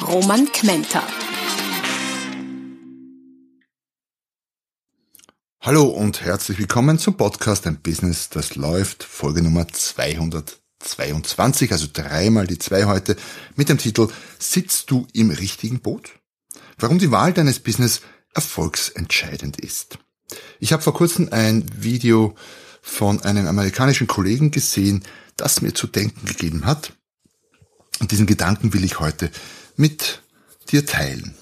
Roman Kmenter. Hallo und herzlich willkommen zum Podcast Ein Business, das läuft, Folge Nummer 222, also dreimal die zwei heute, mit dem Titel Sitzt du im richtigen Boot? Warum die Wahl deines Business erfolgsentscheidend ist. Ich habe vor kurzem ein Video von einem amerikanischen Kollegen gesehen, das mir zu denken gegeben hat. Und diesen Gedanken will ich heute mit dir teilen.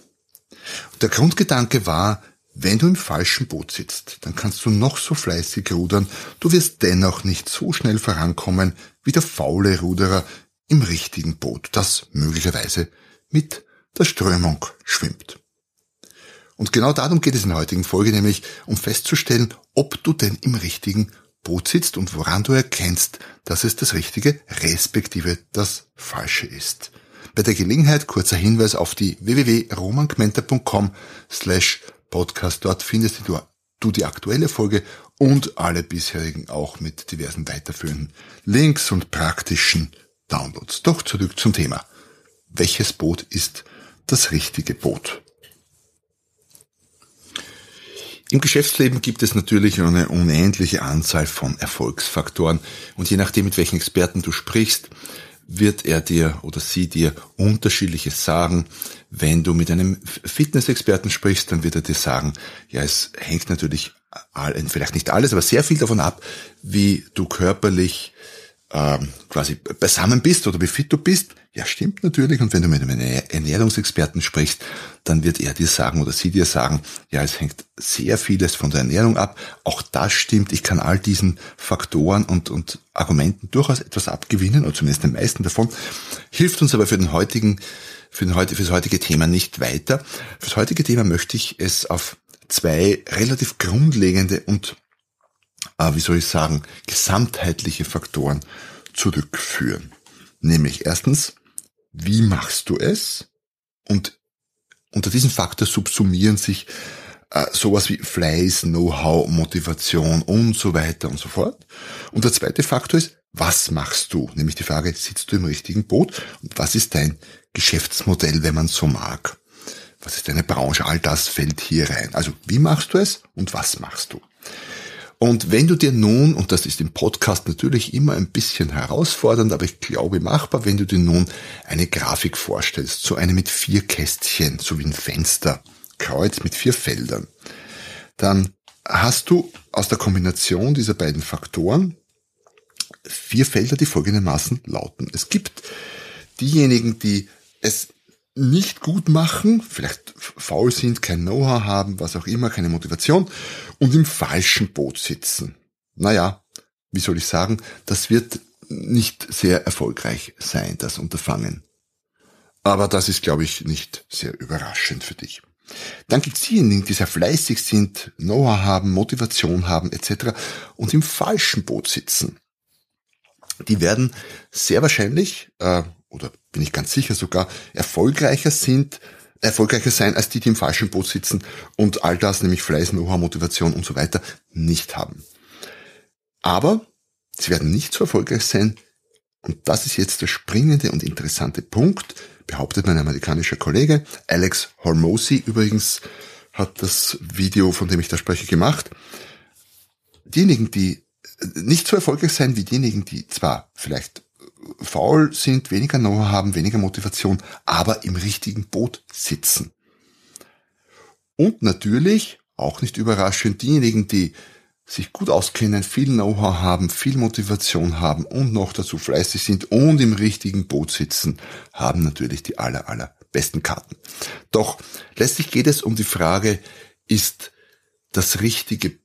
Und der Grundgedanke war, wenn du im falschen Boot sitzt, dann kannst du noch so fleißig rudern, du wirst dennoch nicht so schnell vorankommen wie der faule Ruderer im richtigen Boot, das möglicherweise mit der Strömung schwimmt. Und genau darum geht es in der heutigen Folge, nämlich um festzustellen, ob du denn im richtigen Boot sitzt und woran du erkennst, dass es das Richtige respektive das Falsche ist. Bei der Gelegenheit kurzer Hinweis auf die www.romangmenta.com slash podcast. Dort findest du, du die aktuelle Folge und alle bisherigen auch mit diversen weiterführenden Links und praktischen Downloads. Doch zurück zum Thema. Welches Boot ist das richtige Boot? Im Geschäftsleben gibt es natürlich eine unendliche Anzahl von Erfolgsfaktoren und je nachdem, mit welchen Experten du sprichst, wird er dir oder sie dir unterschiedliches sagen. Wenn du mit einem Fitnessexperten sprichst, dann wird er dir sagen, ja, es hängt natürlich vielleicht nicht alles, aber sehr viel davon ab, wie du körperlich ähm, quasi beisammen bist oder wie fit du bist. Ja, stimmt natürlich. Und wenn du mit einem Ernährungsexperten sprichst, dann wird er dir sagen oder sie dir sagen, ja, es hängt sehr vieles von der Ernährung ab. Auch das stimmt. Ich kann all diesen Faktoren und, und Argumenten durchaus etwas abgewinnen, oder zumindest den meisten davon. Hilft uns aber für den heutigen, für, den, für das heutige Thema nicht weiter. Für das heutige Thema möchte ich es auf zwei relativ grundlegende und äh, wie soll ich sagen, gesamtheitliche Faktoren zurückführen. Nämlich erstens, wie machst du es? Und unter diesem Faktor subsumieren sich äh, sowas wie Fleiß, Know-how, Motivation und so weiter und so fort. Und der zweite Faktor ist, was machst du? Nämlich die Frage, sitzt du im richtigen Boot? Und was ist dein Geschäftsmodell, wenn man so mag? Was ist deine Branche? All das fällt hier rein. Also, wie machst du es und was machst du? Und wenn du dir nun, und das ist im Podcast natürlich immer ein bisschen herausfordernd, aber ich glaube machbar, wenn du dir nun eine Grafik vorstellst, so eine mit vier Kästchen, so wie ein Fensterkreuz mit vier Feldern, dann hast du aus der Kombination dieser beiden Faktoren vier Felder, die folgendermaßen lauten. Es gibt diejenigen, die es nicht gut machen, vielleicht faul sind, kein Know-how haben, was auch immer, keine Motivation und im falschen Boot sitzen. Naja, wie soll ich sagen, das wird nicht sehr erfolgreich sein, das Unterfangen. Aber das ist, glaube ich, nicht sehr überraschend für dich. Dann gibt es diejenigen, die sehr fleißig sind, Know-how haben, Motivation haben etc. und im falschen Boot sitzen. Die werden sehr wahrscheinlich, äh, oder bin ich ganz sicher sogar, erfolgreicher sind, erfolgreicher sein als die, die im falschen Boot sitzen und all das, nämlich Fleiß, Know-how, Motivation und so weiter, nicht haben. Aber sie werden nicht so erfolgreich sein, und das ist jetzt der springende und interessante Punkt, behauptet mein amerikanischer Kollege, Alex Hormozy übrigens hat das Video, von dem ich da spreche, gemacht. Diejenigen, die nicht so erfolgreich sein wie diejenigen, die zwar vielleicht faul sind, weniger Know-how haben, weniger Motivation, aber im richtigen Boot sitzen. Und natürlich, auch nicht überraschend, diejenigen, die sich gut auskennen, viel Know-how haben, viel Motivation haben und noch dazu fleißig sind und im richtigen Boot sitzen, haben natürlich die aller, aller besten Karten. Doch letztlich geht es um die Frage, ist das richtige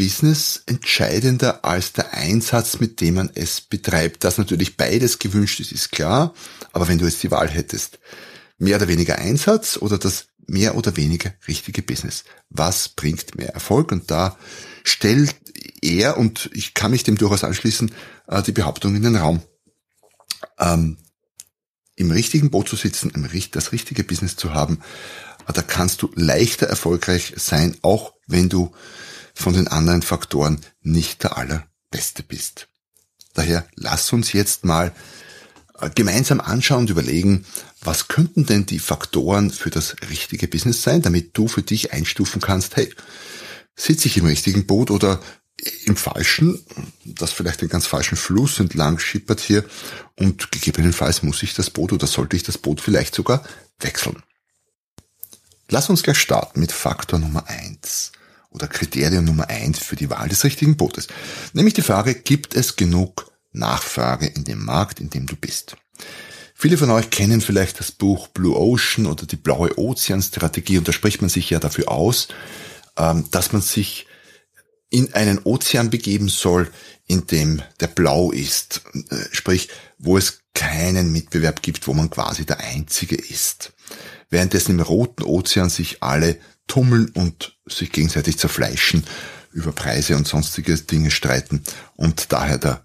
Business entscheidender als der Einsatz, mit dem man es betreibt. Dass natürlich beides gewünscht ist, ist klar. Aber wenn du jetzt die Wahl hättest, mehr oder weniger Einsatz oder das mehr oder weniger richtige Business? Was bringt mehr Erfolg? Und da stellt er, und ich kann mich dem durchaus anschließen, äh, die Behauptung in den Raum. Ähm, Im richtigen Boot zu sitzen, das richtige Business zu haben, äh, da kannst du leichter erfolgreich sein, auch wenn du von den anderen Faktoren nicht der allerbeste bist. Daher lass uns jetzt mal äh, gemeinsam anschauen und überlegen, was könnten denn die Faktoren für das richtige Business sein, damit du für dich einstufen kannst, hey, sitze ich im richtigen Boot oder im falschen, das vielleicht den ganz falschen Fluss entlang schippert hier und gegebenenfalls muss ich das Boot oder sollte ich das Boot vielleicht sogar wechseln. Lass uns gleich starten mit Faktor Nummer eins oder Kriterium Nummer eins für die Wahl des richtigen Bootes. Nämlich die Frage, gibt es genug Nachfrage in dem Markt, in dem du bist? Viele von euch kennen vielleicht das Buch Blue Ocean oder die blaue Ozeanstrategie und da spricht man sich ja dafür aus, ähm, dass man sich in einen Ozean begeben soll, in dem der blau ist, äh, sprich, wo es keinen Mitbewerb gibt, wo man quasi der Einzige ist. Währenddessen im roten Ozean sich alle tummeln und sich gegenseitig zerfleischen, über Preise und sonstige Dinge streiten und daher der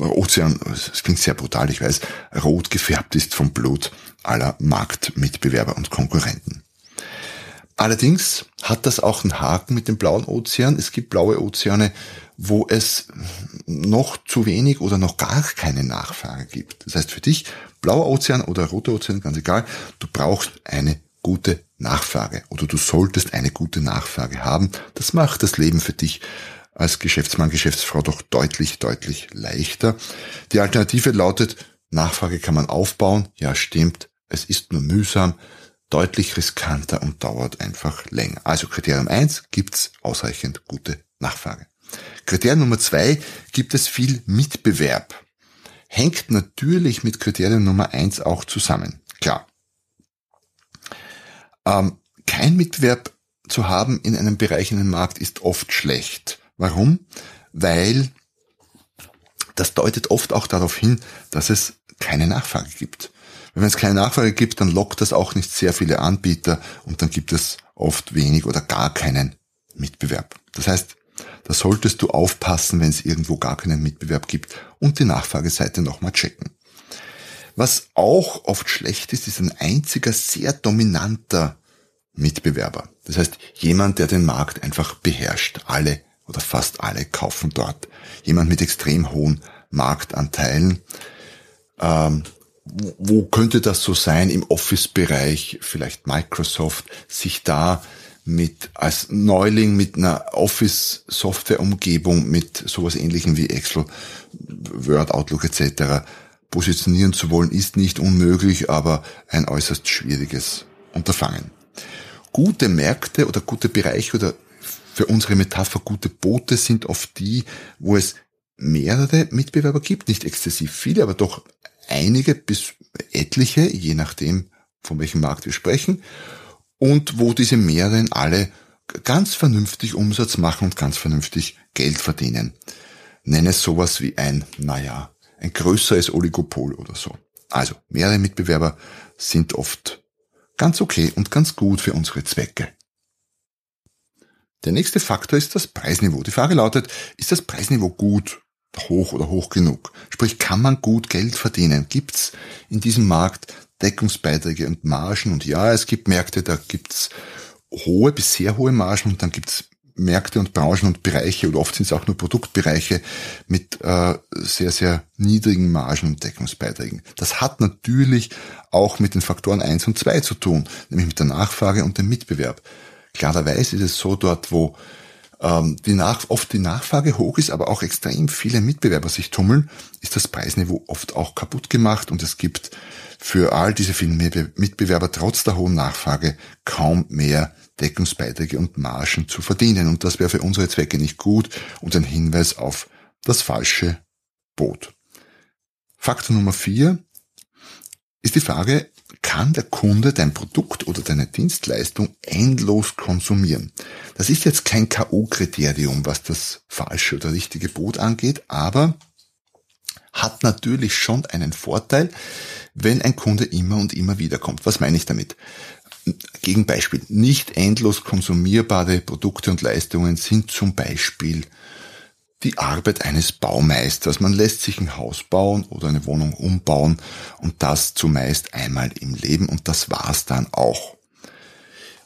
Ozean, es klingt sehr brutal, ich weiß, rot gefärbt ist vom Blut aller Marktmitbewerber und Konkurrenten. Allerdings hat das auch einen Haken mit dem blauen Ozean. Es gibt blaue Ozeane, wo es noch zu wenig oder noch gar keine Nachfrage gibt. Das heißt für dich, blauer Ozean oder roter Ozean, ganz egal, du brauchst eine gute Nachfrage oder du solltest eine gute Nachfrage haben. Das macht das Leben für dich als Geschäftsmann, Geschäftsfrau doch deutlich, deutlich leichter. Die Alternative lautet, Nachfrage kann man aufbauen. Ja, stimmt. Es ist nur mühsam, deutlich riskanter und dauert einfach länger. Also Kriterium eins gibt's ausreichend gute Nachfrage. Kriterium Nummer zwei gibt es viel Mitbewerb. Hängt natürlich mit Kriterium Nummer eins auch zusammen. Klar. Ähm, kein Mitbewerb zu haben in einem Bereich in einem Markt ist oft schlecht. Warum? Weil das deutet oft auch darauf hin, dass es keine Nachfrage gibt. Wenn es keine Nachfrage gibt, dann lockt das auch nicht sehr viele Anbieter und dann gibt es oft wenig oder gar keinen Mitbewerb. Das heißt, da solltest du aufpassen, wenn es irgendwo gar keinen Mitbewerb gibt und die Nachfrageseite nochmal checken. Was auch oft schlecht ist, ist ein einziger sehr dominanter Mitbewerber. Das heißt, jemand, der den Markt einfach beherrscht. Alle oder fast alle kaufen dort. Jemand mit extrem hohen Marktanteilen. Ähm, wo könnte das so sein im Office-Bereich? Vielleicht Microsoft sich da mit als Neuling mit einer Office-Software-Umgebung mit sowas ähnlichem wie Excel, Word, Outlook etc. positionieren zu wollen, ist nicht unmöglich, aber ein äußerst schwieriges Unterfangen. Gute Märkte oder gute Bereiche oder für unsere Metapher gute Boote sind oft die, wo es mehrere Mitbewerber gibt, nicht exzessiv viele, aber doch einige bis etliche, je nachdem, von welchem Markt wir sprechen, und wo diese mehreren alle ganz vernünftig Umsatz machen und ganz vernünftig Geld verdienen. Nenne es sowas wie ein, naja, ein größeres Oligopol oder so. Also, mehrere Mitbewerber sind oft ganz okay und ganz gut für unsere Zwecke. Der nächste Faktor ist das Preisniveau. Die Frage lautet, ist das Preisniveau gut, hoch oder hoch genug? Sprich, kann man gut Geld verdienen? Gibt's in diesem Markt Deckungsbeiträge und Margen? Und ja, es gibt Märkte, da gibt's hohe bis sehr hohe Margen und dann gibt's Märkte und Branchen und Bereiche oder oft sind es auch nur Produktbereiche mit äh, sehr, sehr niedrigen Margen und Deckungsbeiträgen. Das hat natürlich auch mit den Faktoren eins und zwei zu tun, nämlich mit der Nachfrage und dem Mitbewerb. Klarerweise ist es so dort, wo die Nach oft die Nachfrage hoch ist, aber auch extrem viele Mitbewerber sich tummeln, ist das Preisniveau oft auch kaputt gemacht und es gibt für all diese vielen Mitbewerber trotz der hohen Nachfrage kaum mehr Deckungsbeiträge und Margen zu verdienen. Und das wäre für unsere Zwecke nicht gut und ein Hinweis auf das falsche Boot. Faktor Nummer vier ist die Frage, kann der Kunde dein Produkt oder deine Dienstleistung endlos konsumieren. Das ist jetzt kein K.O.-Kriterium, was das falsche oder richtige Boot angeht, aber hat natürlich schon einen Vorteil, wenn ein Kunde immer und immer wieder kommt. Was meine ich damit? Gegenbeispiel. Nicht endlos konsumierbare Produkte und Leistungen sind zum Beispiel die Arbeit eines Baumeisters. Man lässt sich ein Haus bauen oder eine Wohnung umbauen und das zumeist einmal im Leben und das war's dann auch.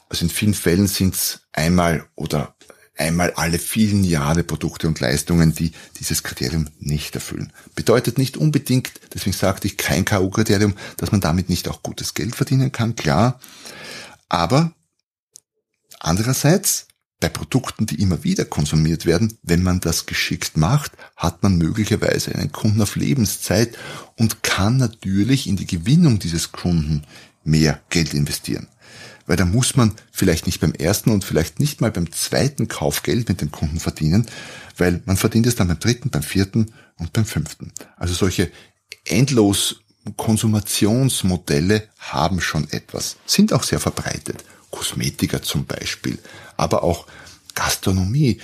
Also in vielen Fällen sind es einmal oder einmal alle vielen Jahre Produkte und Leistungen, die dieses Kriterium nicht erfüllen. Bedeutet nicht unbedingt, deswegen sagte ich kein K.O.-Kriterium, dass man damit nicht auch gutes Geld verdienen kann, klar. Aber andererseits, bei Produkten, die immer wieder konsumiert werden, wenn man das geschickt macht, hat man möglicherweise einen Kunden auf Lebenszeit und kann natürlich in die Gewinnung dieses Kunden mehr Geld investieren weil da muss man vielleicht nicht beim ersten und vielleicht nicht mal beim zweiten Kauf Geld mit dem Kunden verdienen, weil man verdient es dann beim dritten, beim vierten und beim fünften. Also solche endlos Konsumationsmodelle haben schon etwas, sind auch sehr verbreitet. Kosmetiker zum Beispiel, aber auch Gastronomie,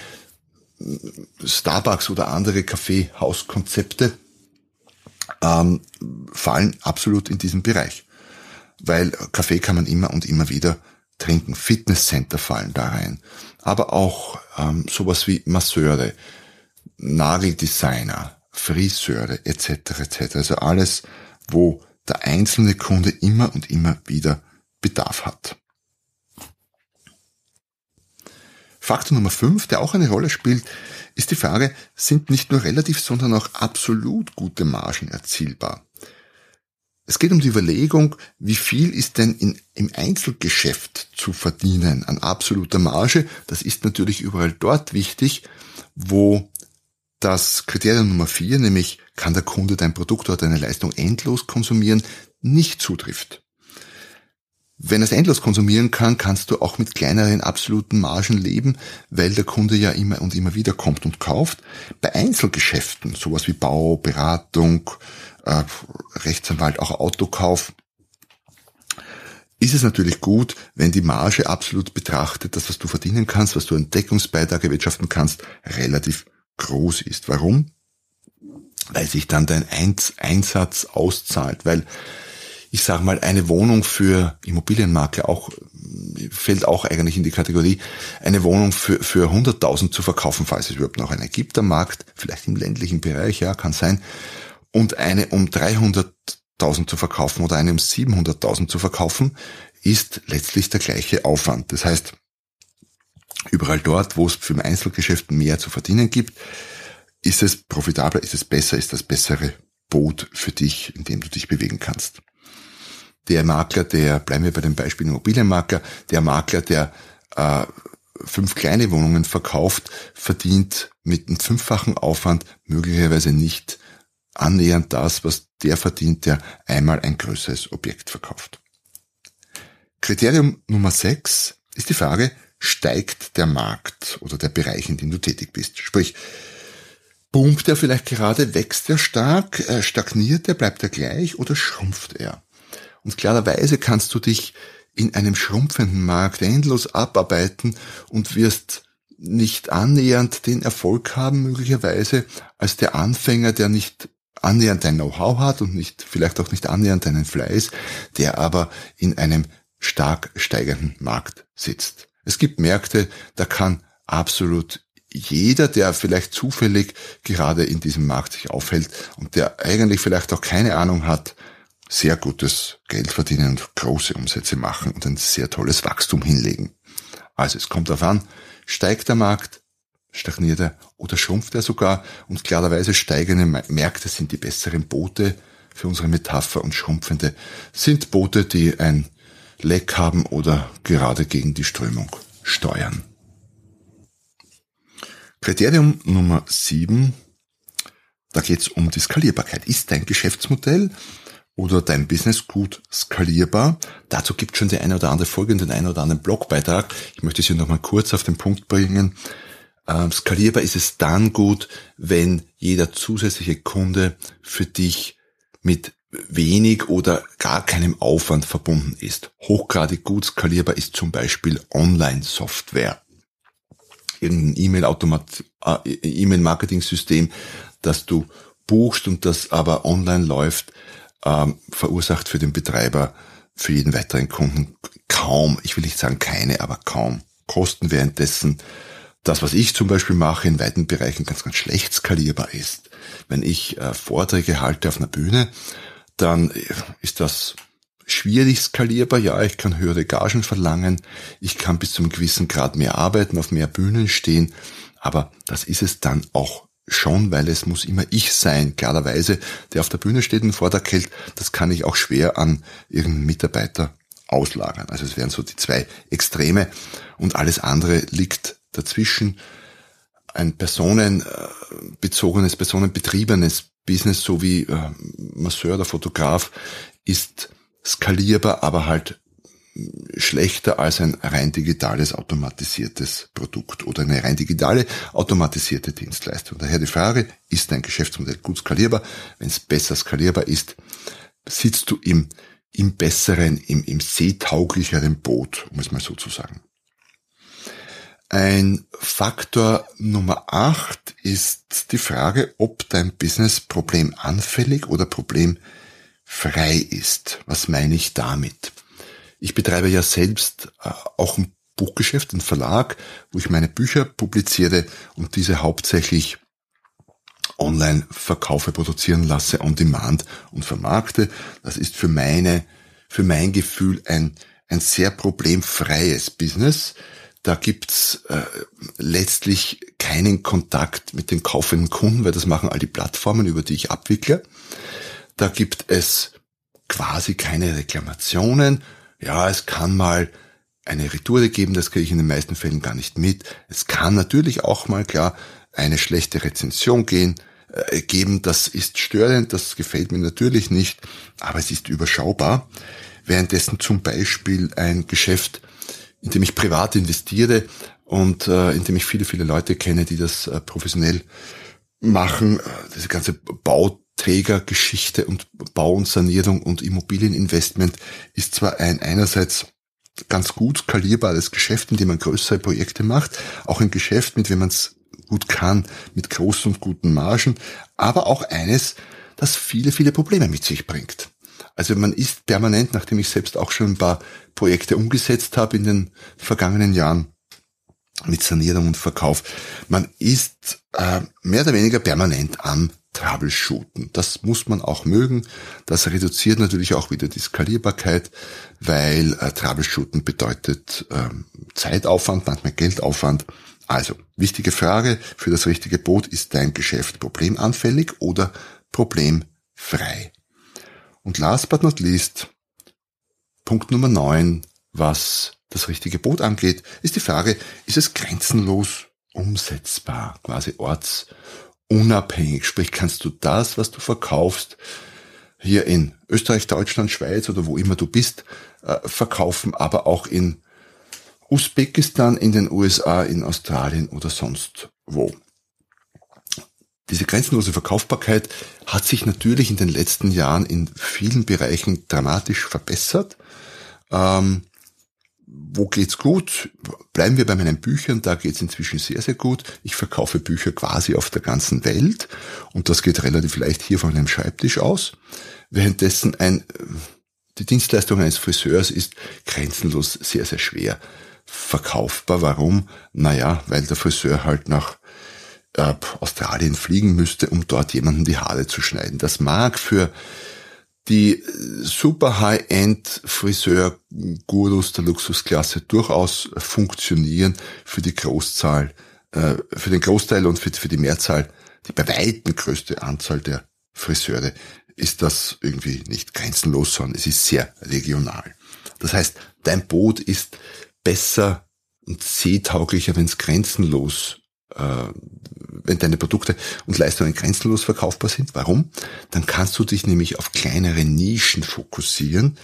Starbucks oder andere Kaffeehauskonzepte ähm, fallen absolut in diesen Bereich weil Kaffee kann man immer und immer wieder trinken. Fitnesscenter fallen da rein. Aber auch ähm, sowas wie Masseure, Nageldesigner, Friseure etc. etc. Also alles, wo der einzelne Kunde immer und immer wieder Bedarf hat. Faktor Nummer 5, der auch eine Rolle spielt, ist die Frage, sind nicht nur relativ, sondern auch absolut gute Margen erzielbar? Es geht um die Überlegung, wie viel ist denn in, im Einzelgeschäft zu verdienen an absoluter Marge. Das ist natürlich überall dort wichtig, wo das Kriterium Nummer vier, nämlich kann der Kunde dein Produkt oder deine Leistung endlos konsumieren, nicht zutrifft. Wenn es endlos konsumieren kann, kannst du auch mit kleineren absoluten Margen leben, weil der Kunde ja immer und immer wieder kommt und kauft. Bei Einzelgeschäften, sowas wie Bau, Beratung, äh, Rechtsanwalt, auch Autokauf, ist es natürlich gut, wenn die Marge absolut betrachtet, das, was du verdienen kannst, was du an Deckungsbeitrag erwirtschaften kannst, relativ groß ist. Warum? Weil sich dann dein Einsatz auszahlt, weil ich sage mal, eine Wohnung für Immobilienmakler auch fällt auch eigentlich in die Kategorie, eine Wohnung für, für 100.000 zu verkaufen, falls es überhaupt noch eine gibt am Markt, vielleicht im ländlichen Bereich, ja, kann sein, und eine um 300.000 zu verkaufen oder eine um 700.000 zu verkaufen, ist letztlich der gleiche Aufwand. Das heißt, überall dort, wo es für ein Einzelgeschäft mehr zu verdienen gibt, ist es profitabler, ist es besser, ist das bessere Boot für dich, in dem du dich bewegen kannst. Der Makler, der, bleiben wir bei dem Beispiel Immobilienmakler, der Makler, der äh, fünf kleine Wohnungen verkauft, verdient mit einem fünffachen Aufwand möglicherweise nicht annähernd das, was der verdient, der einmal ein größeres Objekt verkauft. Kriterium Nummer 6 ist die Frage, steigt der Markt oder der Bereich, in dem du tätig bist? Sprich, boomt er vielleicht gerade, wächst er stark, äh, stagniert er, bleibt er gleich oder schrumpft er? Und klarerweise kannst du dich in einem schrumpfenden Markt endlos abarbeiten und wirst nicht annähernd den Erfolg haben, möglicherweise, als der Anfänger, der nicht annähernd dein Know-how hat und nicht, vielleicht auch nicht annähernd deinen Fleiß, der aber in einem stark steigenden Markt sitzt. Es gibt Märkte, da kann absolut jeder, der vielleicht zufällig gerade in diesem Markt sich aufhält und der eigentlich vielleicht auch keine Ahnung hat, sehr gutes Geld verdienen und große Umsätze machen und ein sehr tolles Wachstum hinlegen. Also es kommt darauf an, steigt der Markt, stagniert er oder schrumpft er sogar und klarerweise steigende Märkte sind die besseren Boote für unsere Metapher und schrumpfende sind Boote, die ein Leck haben oder gerade gegen die Strömung steuern. Kriterium Nummer sieben, da geht es um die Skalierbarkeit. Ist dein Geschäftsmodell oder dein Business gut skalierbar? Dazu gibt schon die eine oder andere Folge und den einen oder anderen Blogbeitrag. Ich möchte Sie nochmal kurz auf den Punkt bringen. Ähm, skalierbar ist es dann gut, wenn jeder zusätzliche Kunde für dich mit wenig oder gar keinem Aufwand verbunden ist. Hochgradig gut skalierbar ist zum Beispiel Online-Software. Irgendein äh, E-Mail-Marketing-System, das du buchst und das aber online läuft, ähm, verursacht für den Betreiber, für jeden weiteren Kunden kaum, ich will nicht sagen keine, aber kaum Kosten, währenddessen das, was ich zum Beispiel mache, in weiten Bereichen ganz, ganz schlecht skalierbar ist. Wenn ich äh, Vorträge halte auf einer Bühne, dann äh, ist das schwierig skalierbar. Ja, ich kann höhere Gagen verlangen. Ich kann bis zu einem gewissen Grad mehr arbeiten, auf mehr Bühnen stehen. Aber das ist es dann auch schon, weil es muss immer ich sein, klarerweise, der auf der Bühne steht und Vortrag hält. Das kann ich auch schwer an irgendeinen Mitarbeiter auslagern. Also es wären so die zwei Extreme und alles andere liegt dazwischen. Ein personenbezogenes, personenbetriebenes Business, so wie äh, Masseur oder Fotograf, ist skalierbar, aber halt schlechter als ein rein digitales automatisiertes Produkt oder eine rein digitale automatisierte Dienstleistung. Daher die Frage, ist dein Geschäftsmodell gut skalierbar? Wenn es besser skalierbar ist, sitzt du im, im besseren, im, im seetauglicheren Boot, um es mal so zu sagen. Ein Faktor Nummer acht ist die Frage, ob dein Business problemanfällig oder problemfrei ist. Was meine ich damit? Ich betreibe ja selbst äh, auch ein Buchgeschäft, ein Verlag, wo ich meine Bücher publiziere und diese hauptsächlich online verkaufe, produzieren lasse, on demand und vermarkte. Das ist für meine, für mein Gefühl ein, ein sehr problemfreies Business. Da gibt's äh, letztlich keinen Kontakt mit den kaufenden Kunden, weil das machen all die Plattformen, über die ich abwickle. Da gibt es quasi keine Reklamationen ja, es kann mal eine Retour geben, das kriege ich in den meisten Fällen gar nicht mit. Es kann natürlich auch mal klar eine schlechte Rezension gehen, äh, geben, das ist störend, das gefällt mir natürlich nicht, aber es ist überschaubar. Währenddessen zum Beispiel ein Geschäft, in dem ich privat investiere und äh, in dem ich viele, viele Leute kenne, die das äh, professionell machen, äh, diese ganze Bau Trägergeschichte und Bau und Sanierung und Immobilieninvestment ist zwar ein einerseits ganz gut skalierbares Geschäft, in dem man größere Projekte macht, auch ein Geschäft, mit dem man es gut kann, mit großen und guten Margen, aber auch eines, das viele, viele Probleme mit sich bringt. Also man ist permanent, nachdem ich selbst auch schon ein paar Projekte umgesetzt habe in den vergangenen Jahren mit Sanierung und Verkauf, man ist äh, mehr oder weniger permanent am Troubleshooten. Das muss man auch mögen. Das reduziert natürlich auch wieder die Skalierbarkeit, weil äh, Troubleshooten bedeutet ähm, Zeitaufwand, manchmal Geldaufwand. Also, wichtige Frage für das richtige Boot, ist dein Geschäft problemanfällig oder problemfrei? Und last but not least, Punkt Nummer neun, was das richtige Boot angeht, ist die Frage, ist es grenzenlos umsetzbar, quasi orts- unabhängig. Sprich, kannst du das, was du verkaufst, hier in Österreich, Deutschland, Schweiz oder wo immer du bist, äh, verkaufen, aber auch in Usbekistan, in den USA, in Australien oder sonst wo. Diese grenzenlose Verkaufbarkeit hat sich natürlich in den letzten Jahren in vielen Bereichen dramatisch verbessert. Ähm, wo geht's gut? Bleiben wir bei meinen Büchern, da geht's inzwischen sehr, sehr gut. Ich verkaufe Bücher quasi auf der ganzen Welt und das geht relativ leicht hier von einem Schreibtisch aus. Währenddessen ein, die Dienstleistung eines Friseurs ist grenzenlos sehr, sehr schwer verkaufbar. Warum? Naja, weil der Friseur halt nach äh, Australien fliegen müsste, um dort jemanden die Haare zu schneiden. Das mag für die super High-End Friseur-Gurus der Luxusklasse durchaus funktionieren für die Großzahl, äh, für den Großteil und für, die Mehrzahl, die bei weitem größte Anzahl der Friseure ist das irgendwie nicht grenzenlos, sondern es ist sehr regional. Das heißt, dein Boot ist besser und seetauglicher, wenn es grenzenlos äh, wenn deine Produkte und Leistungen grenzenlos verkaufbar sind. Warum? Dann kannst du dich nämlich auf kleinere Nischen fokussieren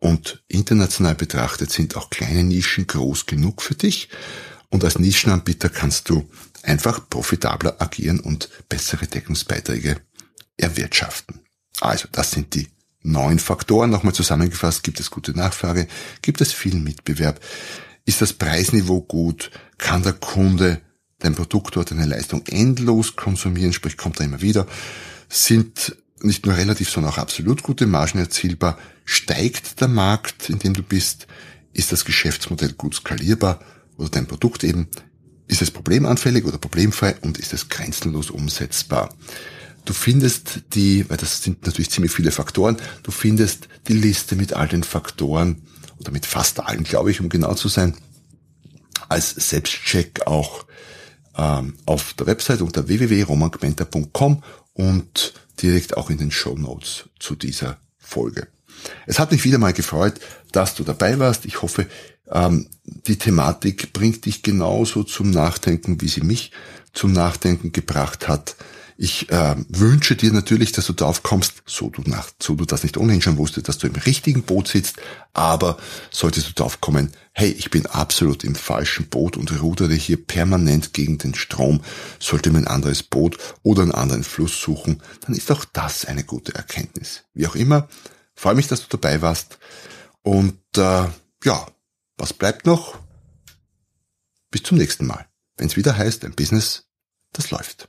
und international betrachtet sind auch kleine Nischen groß genug für dich und als Nischenanbieter kannst du einfach profitabler agieren und bessere Deckungsbeiträge erwirtschaften. Also, das sind die neun Faktoren. Nochmal zusammengefasst, gibt es gute Nachfrage, gibt es viel Mitbewerb, ist das Preisniveau gut, kann der Kunde dein Produkt oder deine Leistung endlos konsumieren, sprich kommt da immer wieder, sind nicht nur relativ, sondern auch absolut gute Margen erzielbar, steigt der Markt, in dem du bist, ist das Geschäftsmodell gut skalierbar oder dein Produkt eben, ist es problemanfällig oder problemfrei und ist es grenzenlos umsetzbar. Du findest die, weil das sind natürlich ziemlich viele Faktoren, du findest die Liste mit all den Faktoren oder mit fast allen, glaube ich, um genau zu sein, als Selbstcheck auch ähm, auf der Website unter www.romangmenta.com und direkt auch in den Show Notes zu dieser Folge. Es hat mich wieder mal gefreut, dass du dabei warst. Ich hoffe, ähm, die Thematik bringt dich genauso zum Nachdenken, wie sie mich zum Nachdenken gebracht hat. Ich äh, wünsche dir natürlich, dass du darauf kommst, so du, nach, so du das nicht ohnehin schon wusstest, dass du im richtigen Boot sitzt, aber solltest du darauf kommen, hey, ich bin absolut im falschen Boot und rudere hier permanent gegen den Strom, sollte mir ein anderes Boot oder einen anderen Fluss suchen, dann ist auch das eine gute Erkenntnis. Wie auch immer, freue mich, dass du dabei warst und äh, ja, was bleibt noch? Bis zum nächsten Mal, wenn es wieder heißt, ein Business, das läuft.